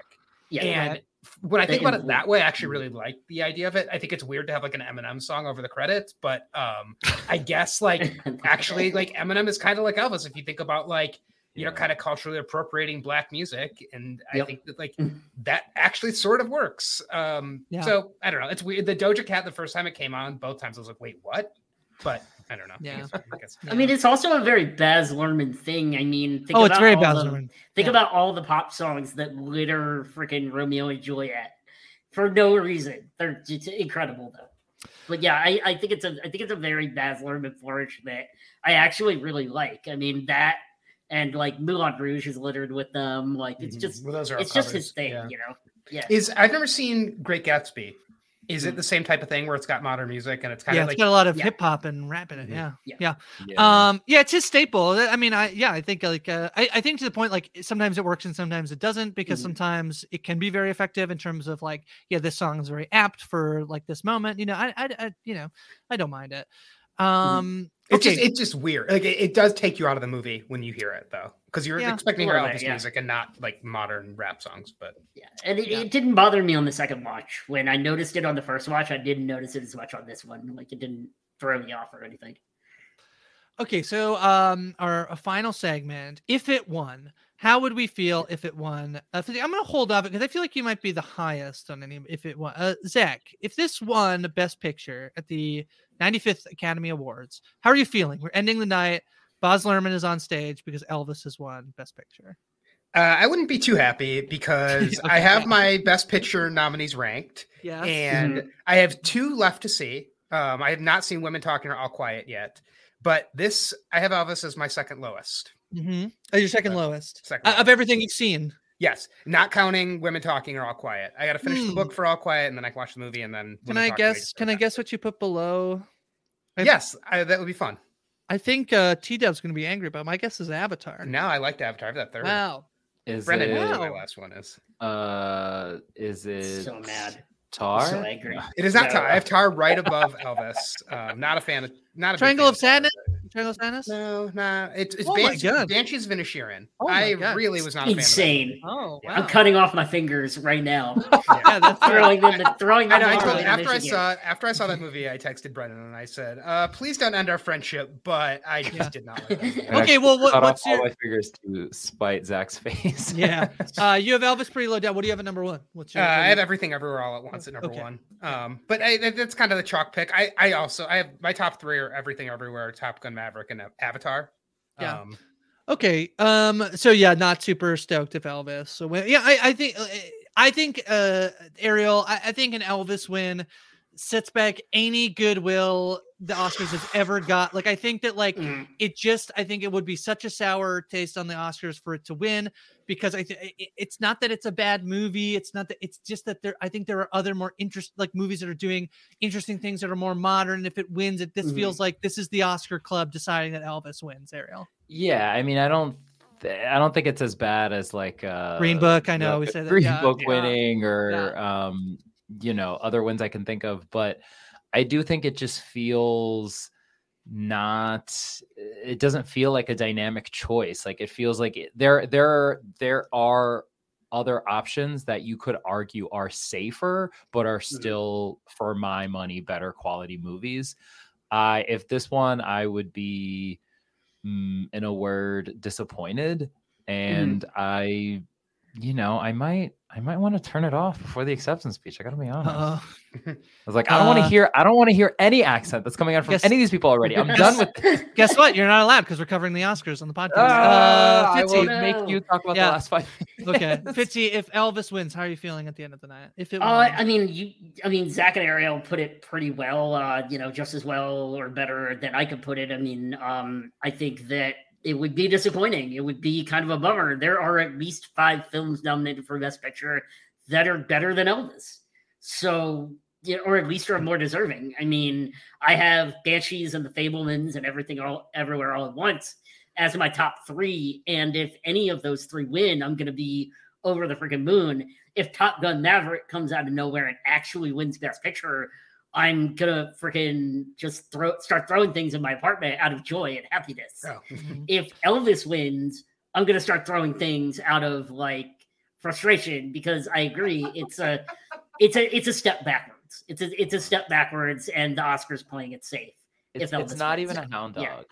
Yeah. and Right. when I They think about it that way, I actually really like the idea of it. I think it's weird to have like an Eminem song over the credits, but um I guess like actually like Eminem is kind of like Elvis if you think about like you know kind of culturally appropriating black music and I Yep. think that like that actually sort of works. Um Yeah. so I don't know. It's weird. The Doja Cat the first time it came on, both times I was like, wait, what? But I don't know. I Yeah. guess- I guess- I mean, it's also a very Baz Luhrmann thing. I mean, think Oh, it's about very all Baz the- Luhrmann. Think Yeah. about all the pop songs that litter freaking Romeo and Juliet for no reason. They're just incredible though. But yeah, I, I think it's a I think it's a very Baz Luhrmann flourish that I actually really like. I mean that and like Moulin Rouge is littered with them. Like it's Mhm. just Well, those are it's just his thing, yeah. you know. Yeah. Is I've never seen Great Gatsby. Is Mm. it the same type of thing where it's got modern music and it's kind yeah, of it's like got a lot of Yeah. hip hop and rap in it. Yeah. Yeah. yeah, Yeah. Um, yeah, it's his staple. I mean, I yeah, I think like uh, I, I think to the point like sometimes it works and sometimes it doesn't because Mhm. sometimes it can be very effective in terms of like yeah, this song is very apt for like this moment. You know, I I, I you know I don't mind it. Um, It's okay, just it's just weird. Like it, it does take you out of the movie when you hear it though, because you're Yeah. expecting A your little Elvis bit, yeah. music and not like modern rap songs. But Yeah, and it, Yeah. it didn't bother me on the second watch. When I noticed it on the first watch, I didn't notice it as much on this one. Like it didn't throw me off or anything. Okay, so um, our a final segment. If it won, how would we feel if it won? Uh, I'm going to hold off because I feel like you might be the highest on any. If it won, uh, Zach, if this won Best Picture at the 95th Academy Awards, how are you feeling? We're ending the night. Baz Luhrmann is on stage because Elvis has won Best Picture. uh, I wouldn't be too happy because I have my Best Picture nominees ranked, Yes. and I have two left to see. Um, I have not seen Women Talking or All Quiet yet, but this I have Elvis as my second lowest. Mm-hmm. Oh, your second lowest Second Uh, of everything you've seen. Yes, not counting Women Talking or All Quiet. I got to finish the Hmm. book for All Quiet, and then I can watch the movie, and then Can I guess? just Can I guess what you put below? I- Yes, I, that would be fun. I think uh, T Dub's going to be angry, but my guess is Avatar. Now I liked Avatar. That third. Wow. Is Brennan it what my last one is. uh is it So mad. Tar? So angry. It is not No. Tar. I have Tar right above Elvis. Um, not a fan of. Not a big Triangle fan of Sadness. Triangle Sadness. No, nah. It's it's Oh my Banshees, God. Banshees of Inisherin. Oh I God. really was not a fan Insane. Oh, wow. I'm cutting off my fingers right now. of that. Yeah. yeah, that's throwing them, throwing I them. know. I told, after I saw after I saw that movie, I texted Brendan and I said, uh, "Please don't end our friendship." But I just Yeah. did not like that. movie. And I Okay, well, what- cut what's off all your- my fingers to spite Zach's face. yeah. Uh, you have Elvis pretty low down. What do you have at number one? What's Uh, your? I have everything everywhere all at once at number Okay. one. Um, but I, that's kind of the chalk pick. I, I also I have my top three are everything everywhere, Top Gun Maverick, and Avatar. Yeah. Um, Okay. Um. So yeah, not super stoked if Elvis. So yeah, I, I think I think uh Ariel. I, I think an Elvis win sets back any goodwill the Oscars has ever got. Like I think that like Mm. it just I think it would be such a sour taste on the Oscars for it to win because I th- it- it's not that it's a bad movie. It's not that it's just that there I think there are other more interest like movies that are doing interesting things that are more modern. If it wins, it this Mhm. feels like this is the Oscar club deciding that Elvis wins. Ariel. Yeah, I mean, I don't, I don't think it's as bad as like uh, Green Book, I know, the we said that, Green yeah, Book yeah, winning or um, you know, other wins I can think of, but I do think it just feels not. It doesn't feel like a dynamic choice. Like it feels like it, there, there, there are other options that you could argue are safer, but are still, for my money, better quality movies. I if this one, I would be mm, in a word disappointed and i you know i might i might want to turn it off before the acceptance speech i gotta be honest Uh, i was like i don't want uh, to hear i don't want to hear any accent that's coming out from Guess- any of these people already i'm done with this. Guess what? You're not allowed because we're covering the Oscars on the podcast. Ah, I Fitzy, will make you talk about Yeah. the last five okay, Fitzy, if Elvis wins, how are you feeling at the end of the night? If it Uh, I mean, you. I mean, Zach and Ariel put it pretty well. Uh, you know, just as well or better than I could put it. I mean, um, I think that it would be disappointing. It would be kind of a bummer. There are at least five films nominated for Best Picture that are better than Elvis. So, or at least are more deserving. I mean, I have Banshees and the Fabelmans and everything all everywhere all at once as my top three. And if any of those three win, I'm going to be over the freaking moon. If Top Gun Maverick comes out of nowhere and actually wins Best Picture, I'm gonna freaking just throw start throwing things in my apartment out of joy and happiness. Oh. Mm-hmm. Mm-hmm. if Elvis wins, I'm gonna start throwing things out of like frustration because I agree it's a it's a it's a step backwards. It's a it's a step backwards, and the Oscars playing it safe. It's, if it's not wins. even a hound dog. Yeah.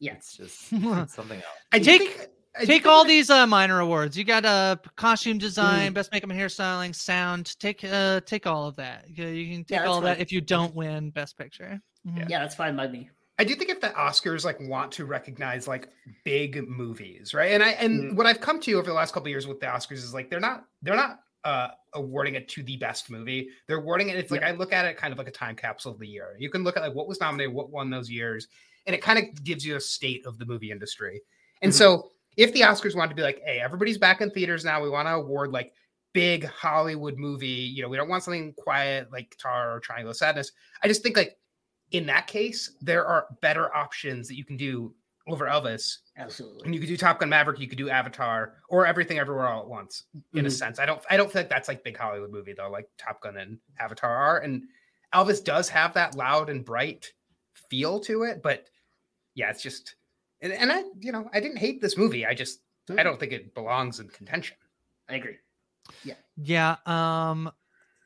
Yeah. It's just it's something else. I do take think- I do take all these uh, minor awards. You got uh, costume Mm. design, best makeup and hairstyling, sound. Take uh, take all of that. You can- take Yeah, all of that if you don't win best picture. Mhm. Yeah, that's fine by me. I do think if the Oscars like want to recognize like big movies, right? And I and Mm-hmm. what I've come to over the last couple of years with the Oscars is like they're not they're not uh awarding it to the best movie. They're awarding it. It's like I look at it kind of like a time capsule of the year. You can look at like what was nominated, what won those years, and it kind of gives you a state of the movie industry. And Mhm. so if the Oscars wanted to be like, hey, everybody's back in theaters now, we want to award like big Hollywood movie. You know, we don't want something quiet like Tar or Triangle of Sadness. I just think like in that case, there are better options that you can do over Elvis. Absolutely. And you could do Top Gun Maverick, you could do Avatar, or Everything Everywhere All at Once. In a Mhm. sense, I don't, I don't feel like that's like big Hollywood movie though, like Top Gun and Avatar are. And Elvis does have that loud and bright feel to it, but yeah, it's just, and, and I, you know, I didn't hate this movie. I just, I don't think it belongs in contention. I agree. Yeah. Yeah. Um.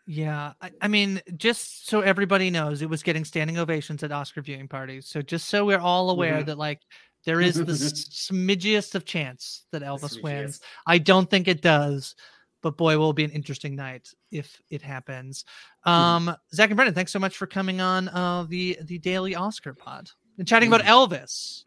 Yeah. I, I mean, just so everybody knows, it was getting standing ovations at Oscar viewing parties. So just so we're all aware Mhm. that like there is the s- smidgiest of chance that Elvis wins. I don't think it does, but boy, will it be an interesting night if it happens. Um, Zach and Brendan, thanks so much for coming on uh the the daily Oscar pod and chatting about Elvis.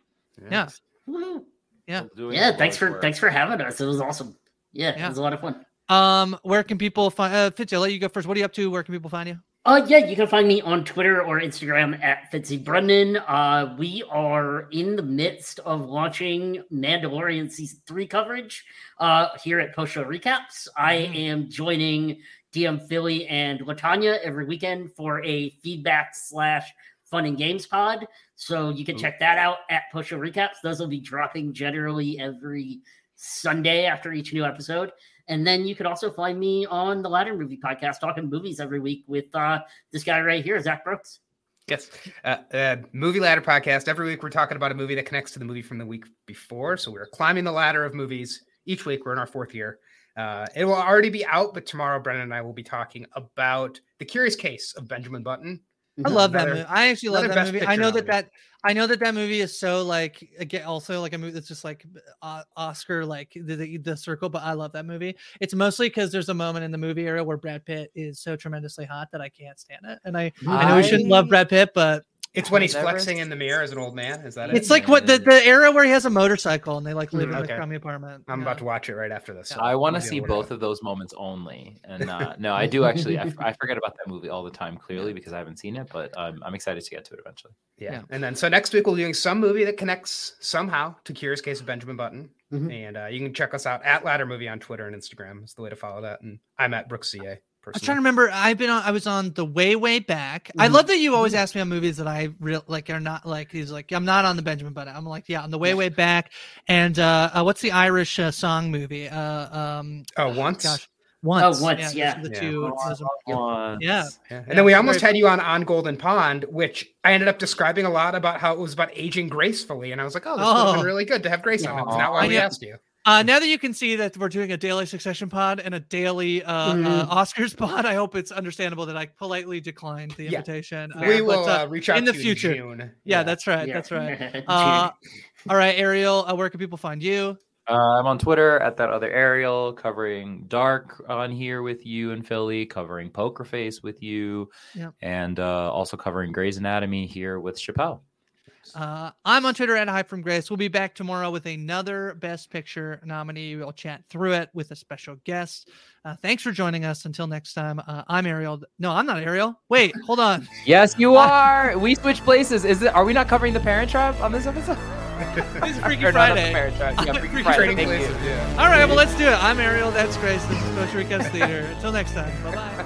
Yeah. Woohoo. Yeah. Doing Yeah, a thanks of for work. thanks for having us. It was awesome. Yeah, Yeah. it was a lot of fun. Um, where can people find uh Fitzy, I'll let you go first. What are you up to? Where can people find you? Uh, yeah, you can find me on Twitter or Instagram at Fitzy Brendan. Uh, we are in the midst of launching Mandalorian season three coverage uh, here at Post Show Recaps. I am joining DM Philly and Latanya every weekend for a feedback slash fun and games pod. So you can check that out at Show Recaps. Those will be dropping generally every Sunday after each new episode. And then you can also find me on the Ladder Movie Podcast talking movies every week with uh, this guy right here, Zach Brooks. Yes. Uh, uh, movie ladder podcast. Every week we're talking about a movie that connects to the movie from the week before. So we're climbing the ladder of movies each week. We're in our fourth year. Uh, it will already be out, but tomorrow Brendan and I will be talking about the curious case of Benjamin Button. I love that movie. I actually love that movie. I know that that I know that that movie is so like again also like a movie that's just like uh, Oscar like the, the the circle. But I love that movie. It's mostly because there's a moment in the movie era where Brad Pitt is so tremendously hot that I can't stand it. And I I know we shouldn't love Brad Pitt, but It's when he's Never flexing in the mirror as an old man. Is that it? it's like what the, the era where he has a motorcycle and they like live in Okay. the crummy apartment. I'm Yeah. about to watch it right after this. so I want to see both of those moments only. And uh, no, I do actually. I, f- I forget about that movie all the time, clearly because I haven't seen it. But um, I'm excited to get to it eventually. Yeah. Yeah. And then so next week we'll be doing some movie that connects somehow to Curious Case of Benjamin Button. Mhm. And uh, you can check us out at Ladder Movie on Twitter and Instagram. Is the way to follow that. And I'm at Brooks CA. I'm trying to remember. I've been on. I was on the way, way back. I love that you always ask me on movies that I real like are not like. He's like, I'm not on the Benjamin Button. I'm like, yeah, on the way, way back. And uh, uh what's the Irish uh, song movie? Uh, um, Oh, once. gosh, once. Once, those yeah. are The Yeah. two. those Once. yeah. Yeah. And Yeah, then we it's almost very had you on on Golden Pond, which I ended up describing a lot about how it was about aging gracefully, and I was like, "Oh, this would have Oh. been really good to have Grace on." It was not why I we know. asked you. Uh, now that you can see that we're doing a daily Succession pod and a daily uh, Mm-hmm. uh, Oscars pod, I hope it's understandable that I politely declined the Yeah. invitation. Uh, we but, will uh, uh, reach out in the to you future. June. Yeah, that's right. Yeah. That's right. Uh, all right, Ariel, uh, where can people find you? Uh, I'm on Twitter at that other Ariel, covering Dark on here with you in Philly, covering Poker Face with you, Yep. and uh, also covering Grey's Anatomy here with Chappelle. Uh, I'm on Twitter at High from Grace. We'll be back tomorrow with another Best Picture nominee. We'll chat through it with a special guest. Uh, thanks for joining us. Until next time, uh, I'm Ariel. No, I'm not Ariel. Wait, hold on. Yes, you are. we switched places. Is it? Are we not covering the Parent Trap on this episode? This is Freaky Or not a Friday. fair trade. Yeah, Freaky Freaky Friday, Friday. thank you. All right, well, let's do it. I'm Ariel. That's Grace. This is Costa Rica's Theater. Until next time. Bye bye.